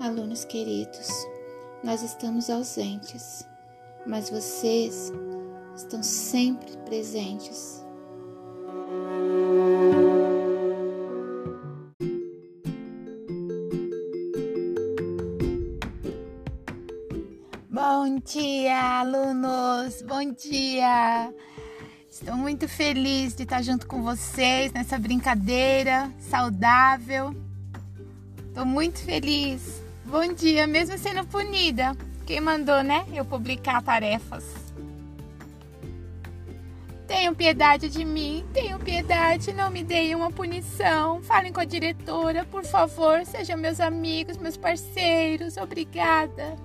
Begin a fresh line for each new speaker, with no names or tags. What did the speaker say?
Alunos queridos, nós estamos ausentes, mas vocês estão sempre presentes.
Bom dia, alunos! Bom dia! Estou muito feliz de estar junto com vocês nessa brincadeira saudável. Estou muito feliz. Bom dia, mesmo sendo punida. Quem mandou, né? Eu publicar tarefas. Tenham piedade de mim, tenham piedade, não me deem uma punição. Falem com a diretora, por favor, sejam meus amigos, meus parceiros. Obrigada.